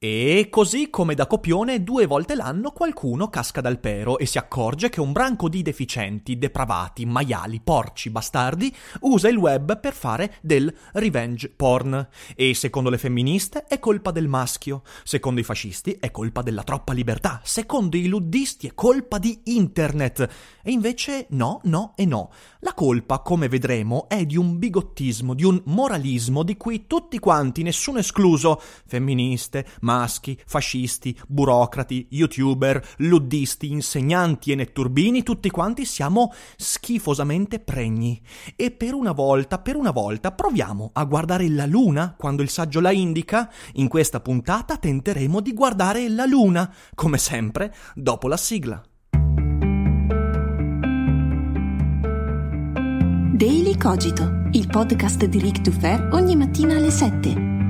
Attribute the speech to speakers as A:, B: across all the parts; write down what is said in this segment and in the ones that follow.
A: E così come da copione, due volte l'anno qualcuno casca dal pero e si accorge che un branco di deficienti, depravati, maiali, porci, bastardi usa il web per fare del revenge porn. E secondo le femministe è colpa del maschio, secondo i fascisti è colpa della troppa libertà, secondo i luddisti è colpa di internet. E invece no, no e no. La colpa, come vedremo, è di un bigottismo, di un moralismo di cui tutti quanti, nessuno escluso, femministe, maschi, fascisti, burocrati, youtuber, luddisti, insegnanti e netturbini, tutti quanti siamo schifosamente pregni. E per una volta, per una volta, proviamo a guardare la luna quando il saggio la indica. In questa puntata tenteremo di guardare la luna, come sempre, dopo la sigla.
B: Daily Cogito, il podcast di Rick Dufer ogni mattina alle 7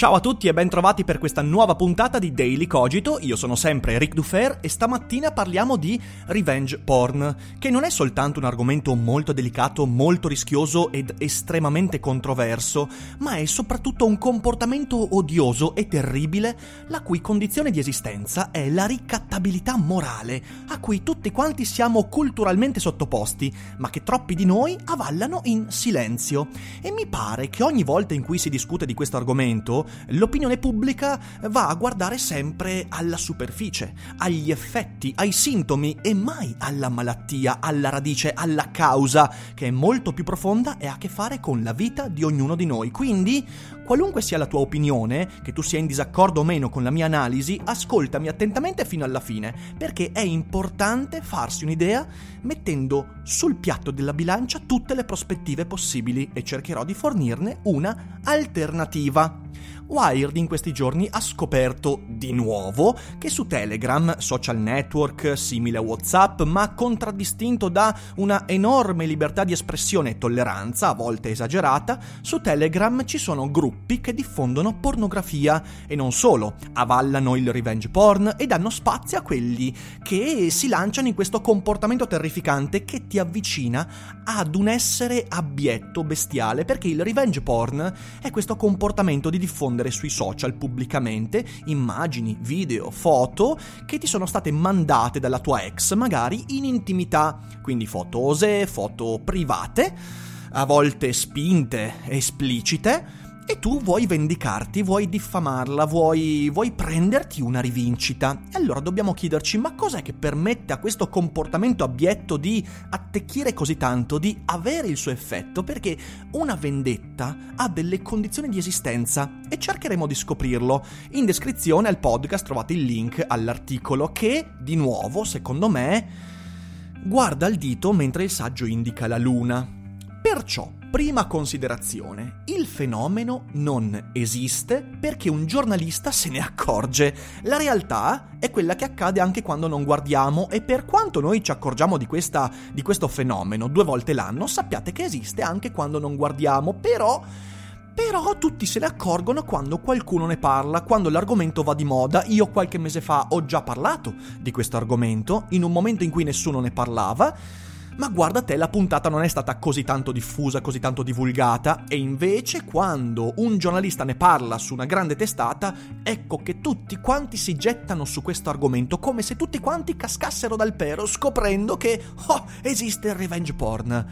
A: Ciao a tutti e bentrovati per questa nuova puntata di Daily Cogito. Io sono sempre Rick Dufer e stamattina parliamo di revenge porn, che non è soltanto un argomento molto delicato, molto rischioso ed estremamente controverso, ma è soprattutto un comportamento odioso e terribile, la cui condizione di esistenza è la ricattabilità morale, a cui tutti quanti siamo culturalmente sottoposti, ma che troppi di noi avallano in silenzio. E mi pare che ogni volta in cui si discute di questo argomento, l'opinione pubblica va a guardare sempre alla superficie, agli effetti, ai sintomi e mai alla malattia, alla radice, alla causa, che è molto più profonda e ha a che fare con la vita di ognuno di noi. Quindi, qualunque sia la tua opinione, che tu sia in disaccordo o meno con la mia analisi, ascoltami attentamente fino alla fine, perché è importante farsi un'idea mettendo sul piatto della bilancia tutte le prospettive possibili e cercherò di fornirne una alternativa. Wired in questi giorni ha scoperto di nuovo che su Telegram, social network simile a WhatsApp, ma contraddistinto da una enorme libertà di espressione e tolleranza, a volte esagerata, su Telegram ci sono gruppi che diffondono pornografia e non solo, avallano il revenge porn e danno spazio a quelli che si lanciano in questo comportamento terrificante che ti avvicina ad un essere abietto, bestiale, perché il revenge porn è questo comportamento di diffondere diffondere sui social pubblicamente immagini, video, foto che ti sono state mandate dalla tua ex, magari in intimità, quindi fotose, foto private, a volte spinte, esplicite e tu vuoi vendicarti, vuoi diffamarla, vuoi, vuoi prenderti una rivincita. E allora dobbiamo chiederci, ma cos'è che permette a questo comportamento abietto di attecchire così tanto, di avere il suo effetto? Perché una vendetta ha delle condizioni di esistenza e cercheremo di scoprirlo. In descrizione al podcast trovate il link all'articolo che, di nuovo, secondo me, guarda il dito mentre il saggio indica la luna. Perciò, Prima considerazione, il fenomeno non esiste perché un giornalista se ne accorge. La realtà è quella che accade anche quando non guardiamo e per quanto noi ci accorgiamo di, questa, di questo fenomeno due volte l'anno, sappiate che esiste anche quando non guardiamo, però... Però tutti se ne accorgono quando qualcuno ne parla, quando l'argomento va di moda. Io qualche mese fa ho già parlato di questo argomento, in un momento in cui nessuno ne parlava Ma guarda te, la puntata non è stata così tanto diffusa, così tanto divulgata, e invece quando un giornalista ne parla su una grande testata, ecco che tutti quanti si gettano su questo argomento, come se tutti quanti cascassero dal pero, scoprendo che, oh, esiste il revenge porn.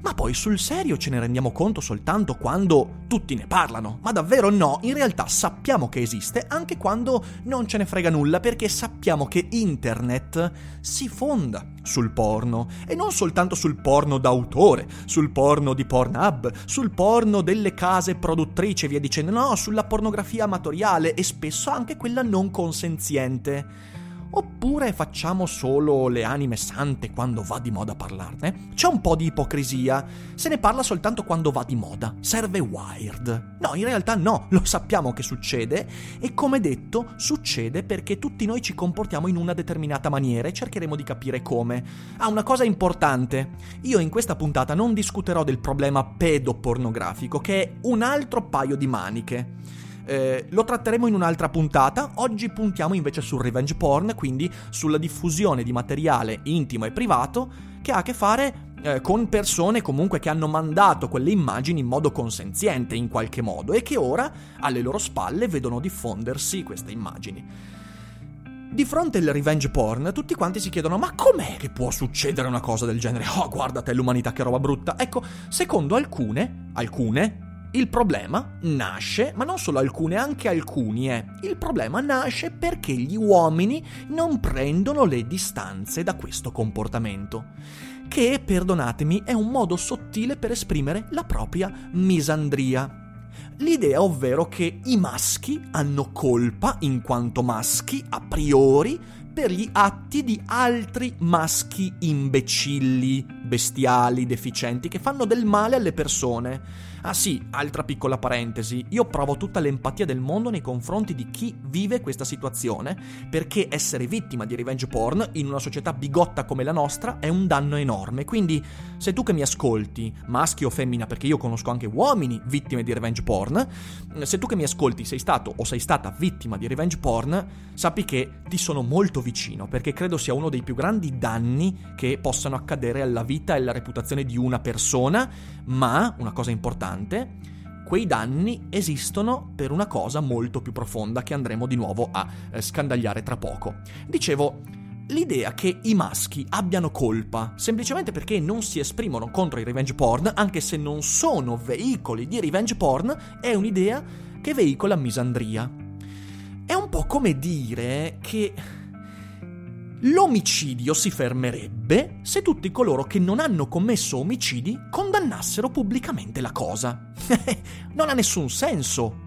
A: Ma poi sul serio ce ne rendiamo conto soltanto quando tutti ne parlano. Ma davvero no, in realtà sappiamo che esiste anche quando non ce ne frega nulla perché sappiamo che internet si fonda sul porno e non soltanto sul porno d'autore, sul porno di Pornhub, sul porno delle case produttrici e via dicendo, no, sulla pornografia amatoriale e spesso anche quella non consenziente. Oppure facciamo solo le anime sante quando va di moda parlarne? C'è un po' di ipocrisia. Se ne parla soltanto quando va di moda. Serve Wired. No, in realtà no, lo sappiamo che succede e come detto succede perché tutti noi ci comportiamo in una determinata maniera e cercheremo di capire come. Ah, una cosa importante. Io in questa puntata non discuterò del problema pedopornografico, che è un altro paio di maniche. Eh, lo tratteremo in un'altra puntata. Oggi puntiamo invece sul revenge porn, quindi sulla diffusione di materiale intimo e privato che ha a che fare eh, con persone comunque che hanno mandato quelle immagini in modo consenziente in qualche modo e che ora alle loro spalle vedono diffondersi queste immagini. Di fronte al revenge porn, tutti quanti si chiedono: ma com'è che può succedere una cosa del genere? Oh, guarda te l'umanità che roba brutta. Ecco, secondo alcune, alcune, il problema nasce, ma non solo alcune, anche alcuni, eh. Il problema nasce perché gli uomini non prendono le distanze da questo comportamento. Che, perdonatemi, è un modo sottile per esprimere la propria misandria. L'idea ovvero che i maschi hanno colpa, in quanto maschi, a priori, per gli atti di altri maschi imbecilli, bestiali, deficienti, che fanno del male alle persone. Ah sì, altra piccola parentesi, io provo tutta l'empatia del mondo nei confronti di chi vive questa situazione, perché essere vittima di revenge porn in una società bigotta come la nostra è un danno enorme. Quindi, se tu che mi ascolti, maschio o femmina, perché io conosco anche uomini vittime di revenge porn, se tu che mi ascolti sei stato o sei stata vittima di revenge porn, sappi che ti sono molto vicino, perché credo sia uno dei più grandi danni che possano accadere alla vita e alla reputazione di una persona, ma una cosa importante importante, quei danni esistono per una cosa molto più profonda che andremo di nuovo a eh, scandagliare tra poco. Dicevo, l'idea che i maschi abbiano colpa semplicemente perché non si esprimono contro i revenge porn, anche se non sono veicoli di revenge porn, è un'idea che veicola misandria. È un po' come dire che L'omicidio si fermerebbe se tutti coloro che non hanno commesso omicidi condannassero pubblicamente la cosa. non ha nessun senso.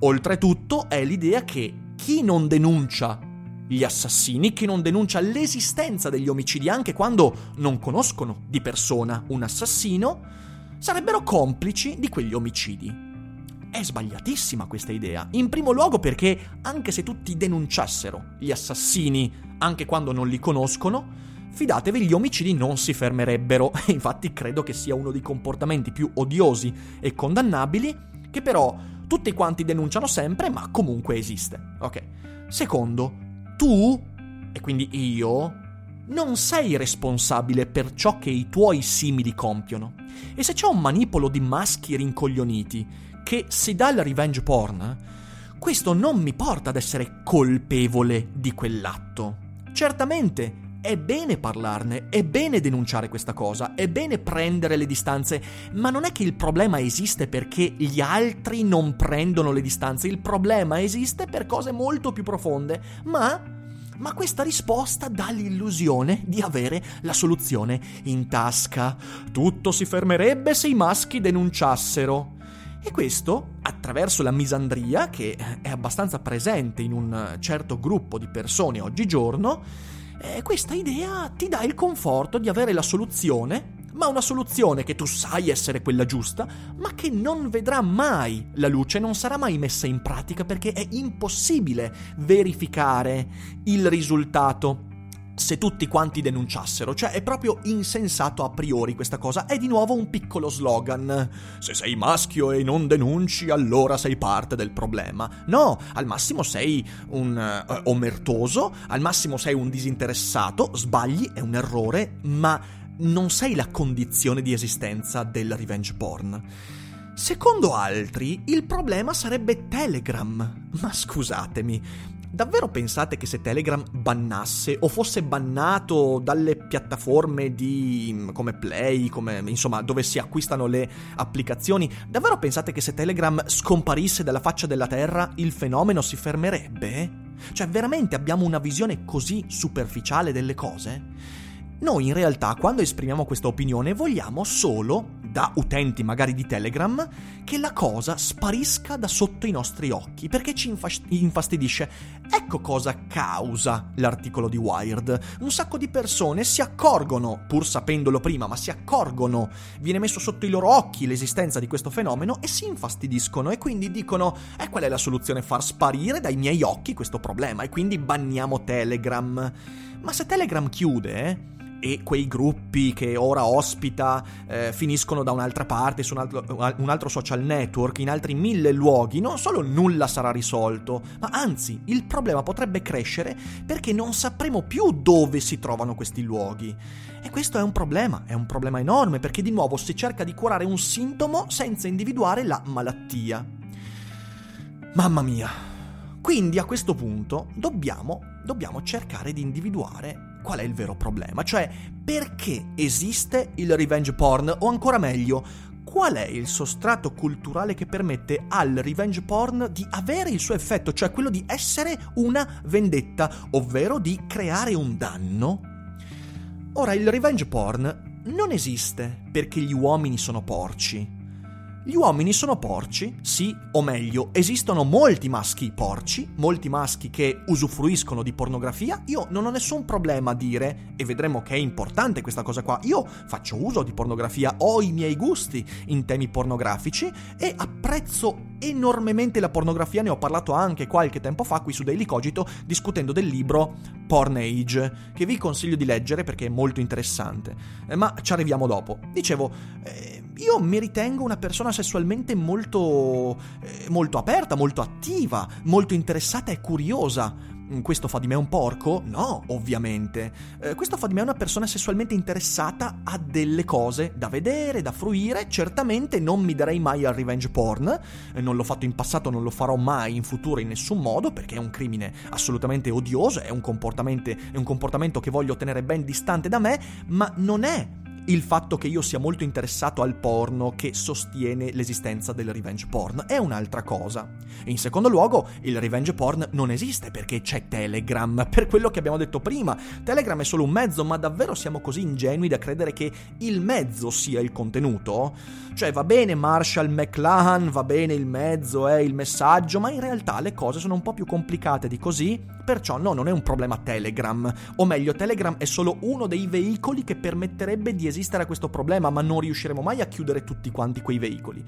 A: Oltretutto è l'idea che chi non denuncia gli assassini, chi non denuncia l'esistenza degli omicidi anche quando non conoscono di persona un assassino, sarebbero complici di quegli omicidi. È sbagliatissima questa idea. In primo luogo perché anche se tutti denunciassero gli assassini, anche quando non li conoscono, fidatevi, gli omicidi non si fermerebbero. Infatti credo che sia uno dei comportamenti più odiosi e condannabili, che però tutti quanti denunciano sempre, ma comunque esiste. Ok. Secondo, tu, e quindi io, non sei responsabile per ciò che i tuoi simili compiono. E se c'è un manipolo di maschi rincoglioniti che si dà il revenge porn, questo non mi porta ad essere colpevole di quell'atto. Certamente è bene parlarne, è bene denunciare questa cosa, è bene prendere le distanze, ma non è che il problema esiste perché gli altri non prendono le distanze, il problema esiste per cose molto più profonde, ma ma questa risposta dà l'illusione di avere la soluzione in tasca. Tutto si fermerebbe se i maschi denunciassero. E questo attraverso la misandria, che è abbastanza presente in un certo gruppo di persone oggigiorno, eh, questa idea ti dà il conforto di avere la soluzione, ma una soluzione che tu sai essere quella giusta, ma che non vedrà mai la luce, non sarà mai messa in pratica perché è impossibile verificare il risultato se tutti quanti denunciassero, cioè è proprio insensato a priori questa cosa, è di nuovo un piccolo slogan. Se sei maschio e non denunci, allora sei parte del problema. No, al massimo sei un uh, omertoso, al massimo sei un disinteressato, sbagli, è un errore, ma non sei la condizione di esistenza del revenge porn. Secondo altri, il problema sarebbe Telegram. Ma scusatemi, davvero pensate che se Telegram bannasse o fosse bannato dalle piattaforme di come Play, come insomma, dove si acquistano le applicazioni, davvero pensate che se Telegram scomparisse dalla faccia della terra, il fenomeno si fermerebbe? Cioè, veramente abbiamo una visione così superficiale delle cose? Noi in realtà quando esprimiamo questa opinione vogliamo solo, da utenti magari di Telegram, che la cosa sparisca da sotto i nostri occhi, perché ci infastidisce. Ecco cosa causa l'articolo di Wired. Un sacco di persone si accorgono, pur sapendolo prima, ma si accorgono, viene messo sotto i loro occhi l'esistenza di questo fenomeno e si infastidiscono e quindi dicono, eh qual è la soluzione? Far sparire dai miei occhi questo problema e quindi banniamo Telegram. Ma se Telegram chiude, e quei gruppi che ora ospita eh, finiscono da un'altra parte su un altro, un altro, social network, in altri mille luoghi, non solo nulla sarà risolto, ma anzi il problema potrebbe crescere perché non sapremo più dove si trovano questi luoghi. E questo è un problema, è un problema enorme perché di nuovo si cerca di curare un sintomo senza individuare la malattia. Mamma mia. Quindi a questo punto dobbiamo, dobbiamo cercare di individuare qual è il vero problema, cioè perché esiste il revenge porn? O ancora meglio, qual è il sostrato culturale che permette al revenge porn di avere il suo effetto, cioè quello di essere una vendetta, ovvero di creare un danno? Ora, il revenge porn non esiste perché gli uomini sono porci, gli uomini sono porci, sì, o meglio, esistono molti maschi porci, molti maschi che usufruiscono di pornografia. Io non ho nessun problema a dire, e vedremo che è importante questa cosa qua, io faccio uso di pornografia, ho i miei gusti in temi pornografici e apprezzo enormemente la pornografia, ne ho parlato anche qualche tempo fa qui su Daily Cogito discutendo del libro Porn Age, che vi consiglio di leggere perché è molto interessante. Eh, ma ci arriviamo dopo. Dicevo, eh, io mi ritengo una persona sessualmente molto, eh, molto aperta, molto attiva, molto interessata e curiosa. Mm, questo fa di me un porco? No, ovviamente. Eh, questo fa di me una persona sessualmente interessata a delle cose da vedere, da fruire. Certamente non mi darei mai al revenge porn. Eh, non l'ho fatto in passato, non lo farò mai in futuro in nessun modo perché è un crimine assolutamente odioso, è un è un comportamento che voglio tenere ben distante da me, ma non è il fatto che io sia molto interessato al porno che sostiene l'esistenza del revenge porn è un'altra cosa. In secondo luogo, il revenge porn non esiste perché c'è Telegram, per quello che abbiamo detto prima. Telegram è solo un mezzo, ma davvero siamo così ingenui da credere che il mezzo sia il contenuto? Cioè va bene Marshall McLuhan, va bene il mezzo, è il messaggio, ma in realtà le cose sono un po' più complicate di così, perciò no, non è un problema Telegram. O meglio, Telegram è solo uno dei veicoli che permetterebbe di esistere a questo problema, ma non riusciremo mai a chiudere tutti quanti quei veicoli.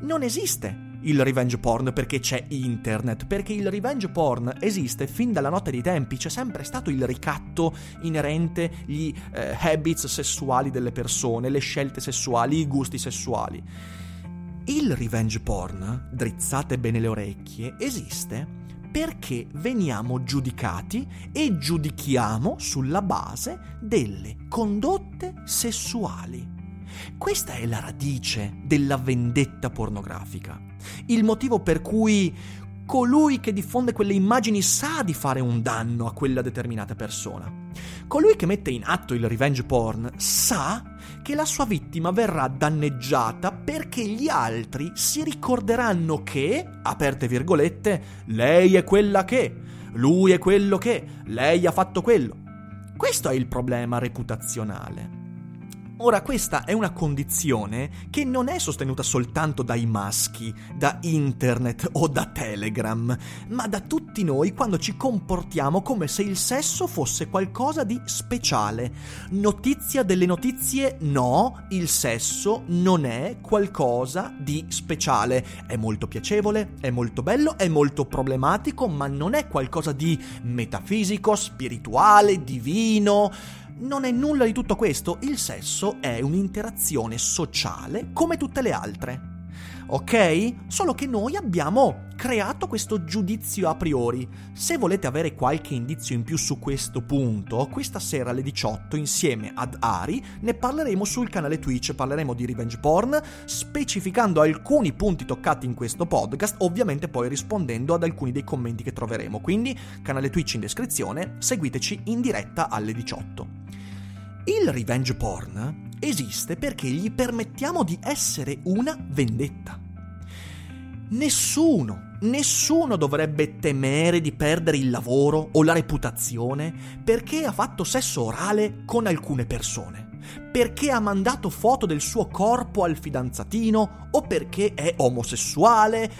A: Non esiste il revenge porn perché c'è internet, perché il revenge porn esiste fin dalla notte dei tempi, c'è sempre stato il ricatto inerente, gli eh, habits sessuali delle persone, le scelte sessuali, i gusti sessuali. Il revenge porn, drizzate bene le orecchie, esiste perché veniamo giudicati e giudichiamo sulla base delle condotte sessuali. Questa è la radice della vendetta pornografica. Il motivo per cui colui che diffonde quelle immagini sa di fare un danno a quella determinata persona. Colui che mette in atto il revenge porn sa che la sua vittima verrà danneggiata perché gli altri si ricorderanno che, aperte virgolette, lei è quella che, lui è quello che, lei ha fatto quello. Questo è il problema reputazionale. Ora questa è una condizione che non è sostenuta soltanto dai maschi, da internet o da Telegram, ma da tutti noi quando ci comportiamo come se il sesso fosse qualcosa di speciale. Notizia delle notizie? No, il sesso non è qualcosa di speciale. È molto piacevole, è molto bello, è molto problematico, ma non è qualcosa di metafisico, spirituale, divino non è nulla di tutto questo, il sesso è un'interazione sociale come tutte le altre. Ok? Solo che noi abbiamo creato questo giudizio a priori. Se volete avere qualche indizio in più su questo punto, questa sera alle 18 insieme ad Ari ne parleremo sul canale Twitch, parleremo di revenge porn, specificando alcuni punti toccati in questo podcast, ovviamente poi rispondendo ad alcuni dei commenti che troveremo. Quindi canale Twitch in descrizione, seguiteci in diretta alle 18. Il revenge porn esiste perché gli permettiamo di essere una vendetta. Nessuno, nessuno dovrebbe temere di perdere il lavoro o la reputazione perché ha fatto sesso orale con alcune persone, perché ha mandato foto del suo corpo al fidanzatino o perché è omosessuale.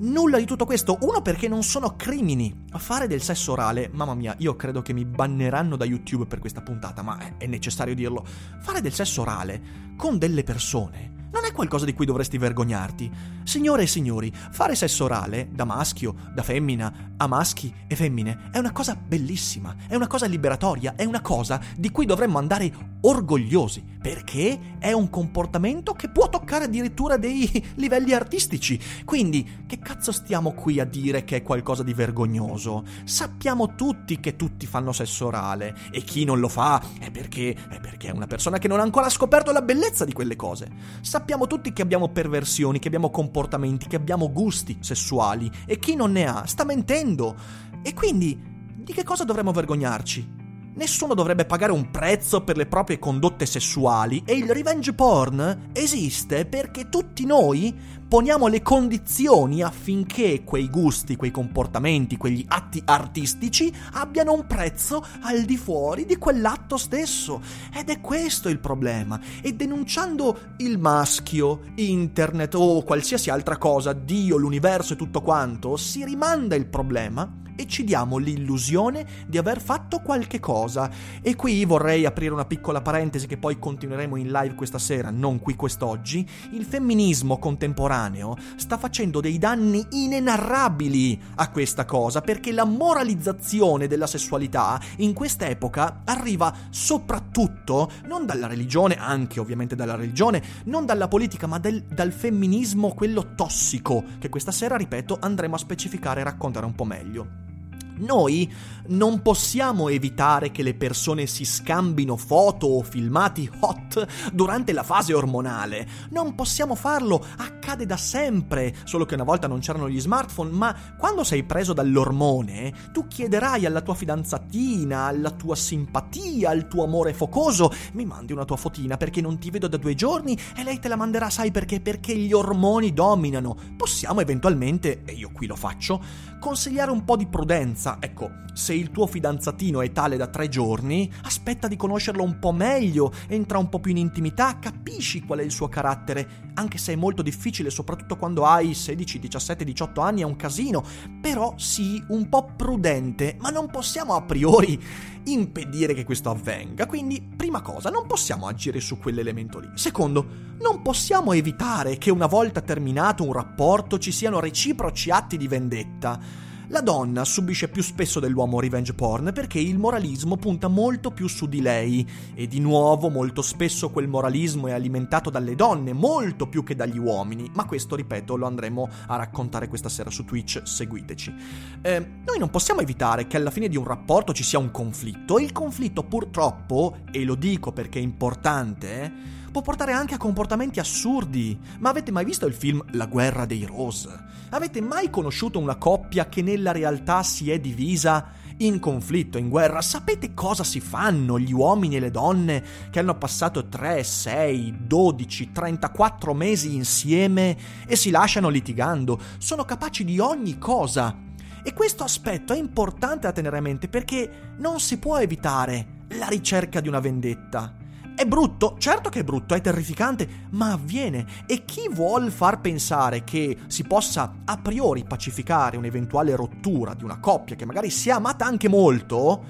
A: Nulla di tutto questo. Uno perché non sono crimini. Fare del sesso orale, mamma mia, io credo che mi banneranno da YouTube per questa puntata, ma è necessario dirlo. Fare del sesso orale con delle persone non è qualcosa di cui dovresti vergognarti. Signore e signori, fare sesso orale, da maschio, da femmina, a maschi e femmine, è una cosa bellissima, è una cosa liberatoria, è una cosa di cui dovremmo andare orgogliosi, perché è un comportamento che può toccare addirittura dei livelli artistici. Quindi, che cazzo stiamo qui a dire che è qualcosa di vergognoso? Sappiamo tutti che tutti fanno sesso orale, e chi non lo fa è perché, è perché è una persona che non ha ancora scoperto la bellezza di quelle cose. Sappiamo tutti che abbiamo perversioni, che abbiamo comportamenti, che abbiamo gusti sessuali, e chi non ne ha sta mentendo. E quindi, di che cosa dovremmo vergognarci? Nessuno dovrebbe pagare un prezzo per le proprie condotte sessuali e il revenge porn esiste perché tutti noi poniamo le condizioni affinché quei gusti, quei comportamenti, quegli atti artistici abbiano un prezzo al di fuori di quell'atto stesso. Ed è questo il problema. E denunciando il maschio, internet o qualsiasi altra cosa, Dio, l'universo e tutto quanto, si rimanda il problema e ci diamo l'illusione di aver fatto qualche cosa. E qui vorrei aprire una piccola parentesi che poi continueremo in live questa sera, non qui quest'oggi. Il femminismo contemporaneo sta facendo dei danni inenarrabili a questa cosa perché la moralizzazione della sessualità in questa epoca arriva soprattutto non dalla religione, anche ovviamente dalla religione, non dalla politica, ma del, dal femminismo quello tossico che questa sera, ripeto, andremo a specificare e raccontare un po' meglio. Noi non possiamo evitare che le persone si scambino foto o filmati hot durante la fase ormonale. Non possiamo farlo, accade da sempre, solo che una volta non c'erano gli smartphone, ma quando sei preso dall'ormone, tu chiederai alla tua fidanzatina, alla tua simpatia, al tuo amore focoso, mi mandi una tua fotina perché non ti vedo da due giorni e lei te la manderà, sai perché? Perché gli ormoni dominano. Possiamo eventualmente, e io qui lo faccio, consigliare un po' di prudenza. Ecco, se il tuo fidanzatino è tale da tre giorni, aspetta di conoscerlo un po' meglio, entra un po' più in intimità, capisci qual è il suo carattere, anche se è molto difficile, soprattutto quando hai 16, 17, 18 anni, è un casino. Però sii un po' prudente, ma non possiamo a priori impedire che questo avvenga. Quindi, prima cosa, non possiamo agire su quell'elemento lì. Secondo, non possiamo evitare che una volta terminato un rapporto ci siano reciproci atti di vendetta. La donna subisce più spesso dell'uomo revenge porn perché il moralismo punta molto più su di lei. E di nuovo molto spesso quel moralismo è alimentato dalle donne molto più che dagli uomini, ma questo ripeto lo andremo a raccontare questa sera su Twitch, seguiteci. Eh, noi non possiamo evitare che alla fine di un rapporto ci sia un conflitto. E il conflitto purtroppo, e lo dico perché è importante, può portare anche a comportamenti assurdi. Ma avete mai visto il film La guerra dei Rose? Avete mai conosciuto una coppia che nella realtà si è divisa in conflitto, in guerra? Sapete cosa si fanno gli uomini e le donne che hanno passato 3, 6, 12, 34 mesi insieme e si lasciano litigando? Sono capaci di ogni cosa. E questo aspetto è importante a tenere a mente perché non si può evitare la ricerca di una vendetta. È brutto, certo che è brutto, è terrificante, ma avviene. E chi vuol far pensare che si possa a priori pacificare un'eventuale rottura di una coppia che magari si è amata anche molto,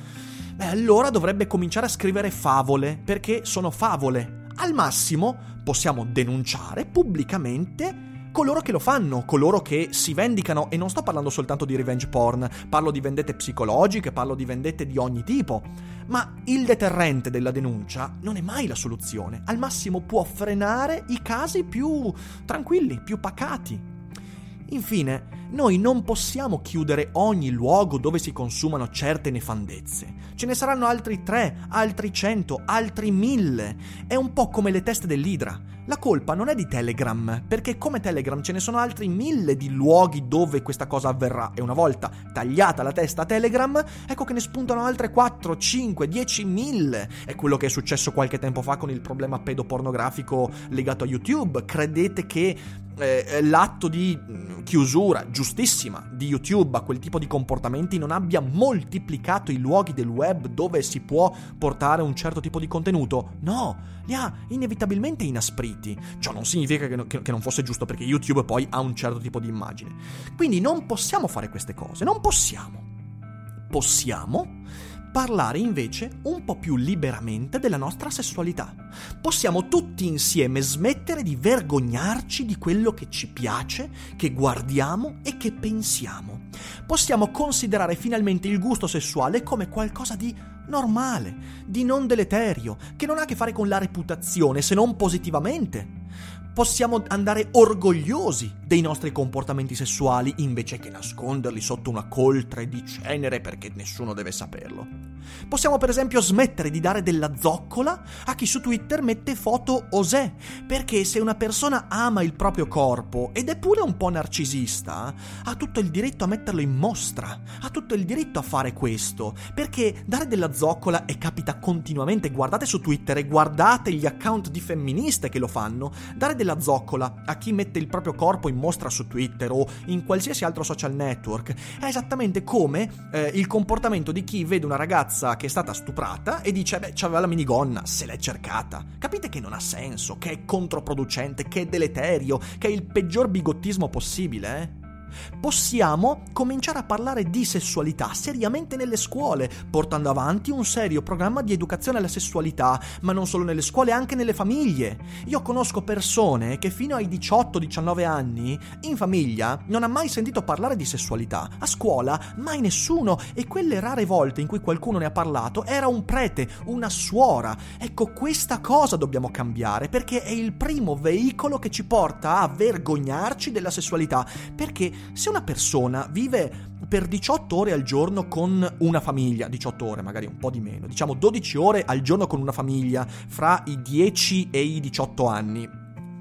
A: beh, allora dovrebbe cominciare a scrivere favole, perché sono favole. Al massimo possiamo denunciare pubblicamente coloro che lo fanno, coloro che si vendicano, e non sto parlando soltanto di revenge porn, parlo di vendette psicologiche, parlo di vendette di ogni tipo. Ma il deterrente della denuncia non è mai la soluzione, al massimo può frenare i casi più tranquilli, più pacati. Infine, noi non possiamo chiudere ogni luogo dove si consumano certe nefandezze. Ce ne saranno altri tre, altri cento, altri mille. È un po' come le teste dell'Idra. La colpa non è di Telegram, perché come Telegram ce ne sono altri mille di luoghi dove questa cosa avverrà e una volta tagliata la testa a Telegram, ecco che ne spuntano altre 4, 5, 10 mille. È quello che è successo qualche tempo fa con il problema pedopornografico legato a YouTube. Credete che eh, l'atto di mm, chiusura giustissima di YouTube a quel tipo di comportamenti non abbia moltiplicato i luoghi del web dove si può portare un certo tipo di contenuto? No, li ha inevitabilmente inaspriti. Ciò non significa che, che, che non fosse giusto perché YouTube poi ha un certo tipo di immagine. Quindi non possiamo fare queste cose, non possiamo. Possiamo parlare invece un po' più liberamente della nostra sessualità. Possiamo tutti insieme smettere di vergognarci di quello che ci piace, che guardiamo e che pensiamo. Possiamo considerare finalmente il gusto sessuale come qualcosa di normale, di non deleterio, che non ha a che fare con la reputazione se non positivamente possiamo andare orgogliosi dei nostri comportamenti sessuali invece che nasconderli sotto una coltre di cenere perché nessuno deve saperlo. Possiamo per esempio smettere di dare della zoccola a chi su Twitter mette foto osè, perché se una persona ama il proprio corpo ed è pure un po' narcisista, ha tutto il diritto a metterlo in mostra, ha tutto il diritto a fare questo, perché dare della zoccola e capita continuamente, guardate su Twitter e guardate gli account di femministe che lo fanno, dare della la zoccola a chi mette il proprio corpo in mostra su Twitter o in qualsiasi altro social network è esattamente come eh, il comportamento di chi vede una ragazza che è stata stuprata e dice beh c'aveva la minigonna, se l'è cercata. Capite che non ha senso, che è controproducente, che è deleterio, che è il peggior bigottismo possibile, eh? Possiamo cominciare a parlare di sessualità seriamente nelle scuole, portando avanti un serio programma di educazione alla sessualità, ma non solo nelle scuole, anche nelle famiglie. Io conosco persone che fino ai 18-19 anni, in famiglia, non ha mai sentito parlare di sessualità. A scuola, mai nessuno. E quelle rare volte in cui qualcuno ne ha parlato, era un prete, una suora. Ecco, questa cosa dobbiamo cambiare, perché è il primo veicolo che ci porta a vergognarci della sessualità. Perché se una persona vive per 18 ore al giorno con una famiglia, 18 ore magari un po' di meno, diciamo 12 ore al giorno con una famiglia fra i 10 e i 18 anni,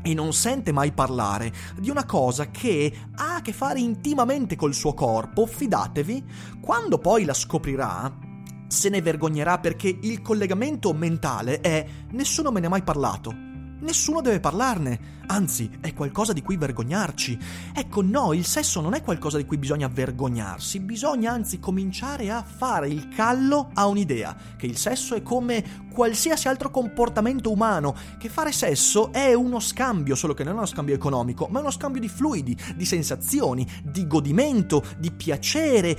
A: e non sente mai parlare di una cosa che ha a che fare intimamente col suo corpo, fidatevi, quando poi la scoprirà, se ne vergognerà perché il collegamento mentale è nessuno me ne ha mai parlato. Nessuno deve parlarne, anzi è qualcosa di cui vergognarci. Ecco, no, il sesso non è qualcosa di cui bisogna vergognarsi, bisogna anzi cominciare a fare il callo a un'idea, che il sesso è come qualsiasi altro comportamento umano, che fare sesso è uno scambio, solo che non è uno scambio economico, ma è uno scambio di fluidi, di sensazioni, di godimento, di piacere,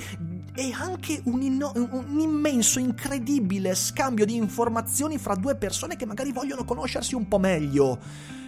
A: e anche un, inno- un, immenso, incredibile scambio di informazioni fra due persone che magari vogliono conoscersi un po' meglio.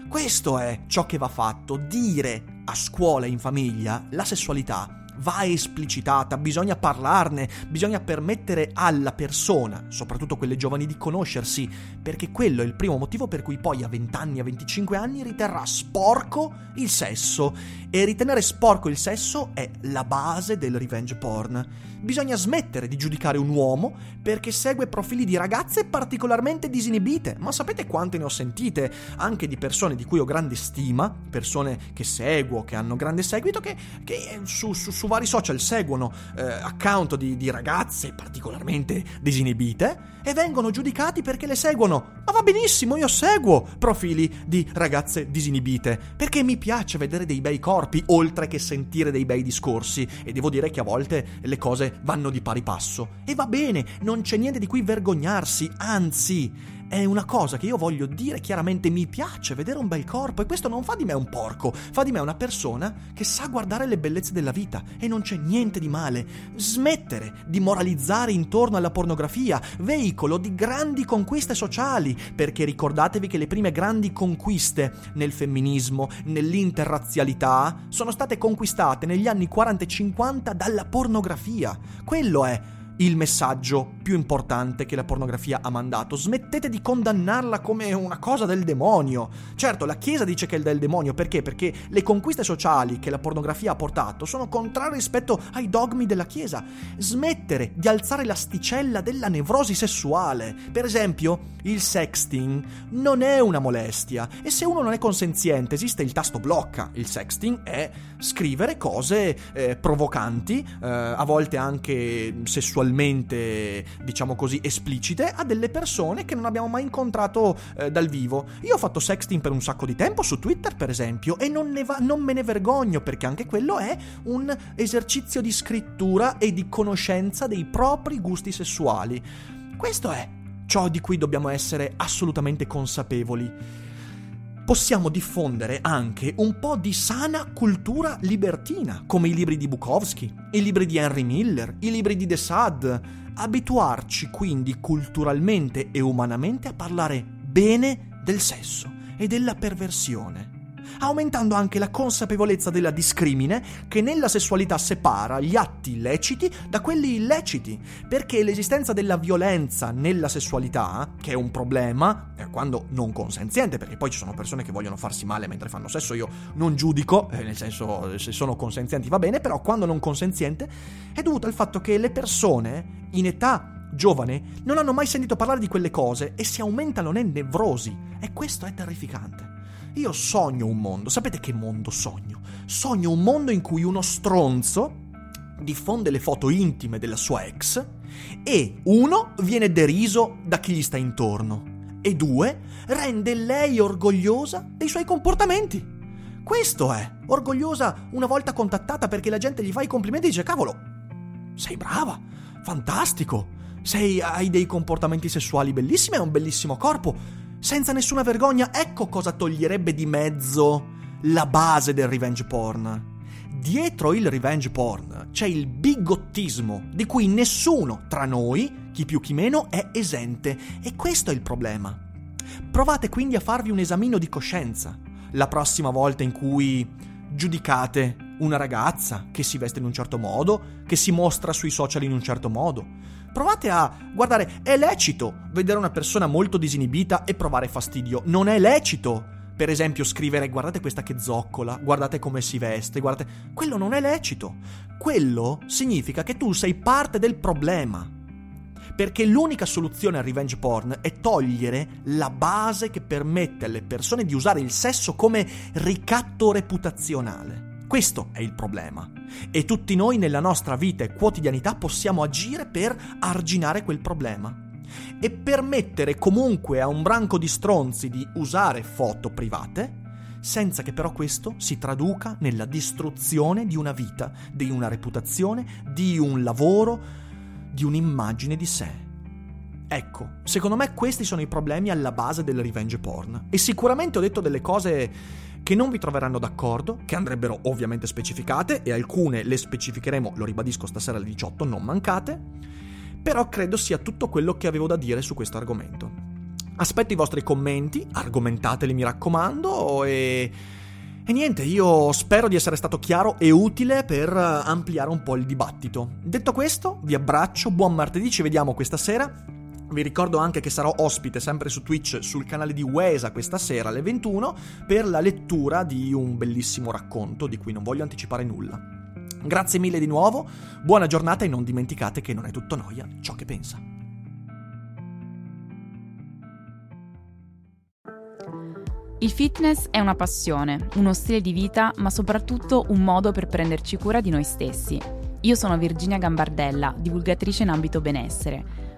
A: Questo è ciò che va fatto, dire a scuola e in famiglia la sessualità va esplicitata, bisogna parlarne, bisogna permettere alla persona, soprattutto quelle giovani, di conoscersi, perché quello è il primo motivo per cui poi a 20 anni, a 25 anni riterrà sporco il sesso e ritenere sporco il sesso è la base del revenge porn. Bisogna smettere di giudicare un uomo perché segue profili di ragazze particolarmente disinibite, ma sapete quante ne ho sentite? Anche di persone di cui ho grande stima, persone che seguo, che hanno grande seguito, che, che su, su, su, vari social seguono eh, account di, di ragazze particolarmente disinibite e vengono giudicati perché le seguono. Ma va benissimo, io seguo profili di ragazze disinibite perché mi piace vedere dei bei corpi oltre che sentire dei bei discorsi e devo dire che a volte le cose vanno di pari passo. E va bene, non c'è niente di cui vergognarsi, anzi, è una cosa che io voglio dire chiaramente, mi piace vedere un bel corpo e questo non fa di me un porco, fa di me una persona che sa guardare le bellezze della vita e non c'è niente di male. Smettere di moralizzare intorno alla pornografia, veicolo di grandi conquiste sociali, perché ricordatevi che le prime grandi conquiste nel femminismo, nell'interrazzialità, sono state conquistate negli anni 40 e 50 dalla pornografia. Quello è il messaggio più importante che la pornografia ha mandato. Smettete di condannarla come una cosa del demonio. Certo, la Chiesa dice che è del demonio perché? Perché le conquiste sociali che la pornografia ha portato sono contrarie rispetto ai dogmi della Chiesa. Smettere di alzare l'asticella della nevrosi sessuale. Per esempio, il sexting non è una molestia e se uno non è consenziente esiste il tasto blocca. Il sexting è scrivere cose eh, provocanti, eh, a volte anche sessualmente diciamo così, esplicite a delle persone che non abbiamo mai incontrato eh, dal vivo. Io ho fatto sexting per un sacco di tempo su Twitter, per esempio, e non, va- non me ne vergogno perché anche quello è un esercizio di scrittura e di conoscenza dei propri gusti sessuali. Questo è ciò di cui dobbiamo essere assolutamente consapevoli possiamo diffondere anche un po' di sana cultura libertina, come i libri di Bukowski, i libri di Henry Miller, i libri di De Sade, abituarci quindi culturalmente e umanamente a parlare bene del sesso e della perversione aumentando anche la consapevolezza della discrimine che nella sessualità separa gli atti leciti da quelli illeciti, perché l'esistenza della violenza nella sessualità, che è un problema, eh, quando non consenziente, perché poi ci sono persone che vogliono farsi male mentre fanno sesso, io non giudico, eh, nel senso se sono consenzienti va bene, però quando non consenziente è dovuto al fatto che le persone in età giovane non hanno mai sentito parlare di quelle cose e si aumentano nelle nevrosi e questo è terrificante. Io sogno un mondo, sapete che mondo sogno? Sogno un mondo in cui uno stronzo diffonde le foto intime della sua ex e uno viene deriso da chi gli sta intorno e due rende lei orgogliosa dei suoi comportamenti. Questo è, orgogliosa una volta contattata perché la gente gli fa i complimenti e dice cavolo, sei brava, fantastico, sei, hai dei comportamenti sessuali bellissimi, hai un bellissimo corpo, senza nessuna vergogna, ecco cosa toglierebbe di mezzo la base del revenge porn. Dietro il revenge porn c'è il bigottismo di cui nessuno tra noi, chi più chi meno, è esente e questo è il problema. Provate quindi a farvi un esamino di coscienza la prossima volta in cui giudicate una ragazza che si veste in un certo modo, che si mostra sui social in un certo modo. Provate a guardare, è lecito vedere una persona molto disinibita e provare fastidio. Non è lecito per esempio scrivere guardate questa che zoccola, guardate come si veste, guardate... Quello non è lecito. Quello significa che tu sei parte del problema. Perché l'unica soluzione al revenge porn è togliere la base che permette alle persone di usare il sesso come ricatto reputazionale. Questo è il problema. E tutti noi nella nostra vita e quotidianità possiamo agire per arginare quel problema. E permettere comunque a un branco di stronzi di usare foto private, senza che però questo si traduca nella distruzione di una vita, di una reputazione, di un lavoro, di un'immagine di sé. Ecco, secondo me questi sono i problemi alla base del revenge porn. E sicuramente ho detto delle cose che non vi troveranno d'accordo, che andrebbero ovviamente specificate e alcune le specificheremo, lo ribadisco stasera alle 18, non mancate, però credo sia tutto quello che avevo da dire su questo argomento. Aspetto i vostri commenti, argomentateli mi raccomando e... E niente, io spero di essere stato chiaro e utile per ampliare un po' il dibattito. Detto questo, vi abbraccio, buon martedì, ci vediamo questa sera vi ricordo anche che sarò ospite sempre su Twitch sul canale di Wesa questa sera alle 21 per la lettura di un bellissimo racconto di cui non voglio anticipare nulla. Grazie mille di nuovo, buona giornata e non dimenticate che non è tutto noia ciò che pensa.
C: Il fitness è una passione, uno stile di vita, ma soprattutto un modo per prenderci cura di noi stessi. Io sono Virginia Gambardella, divulgatrice in ambito benessere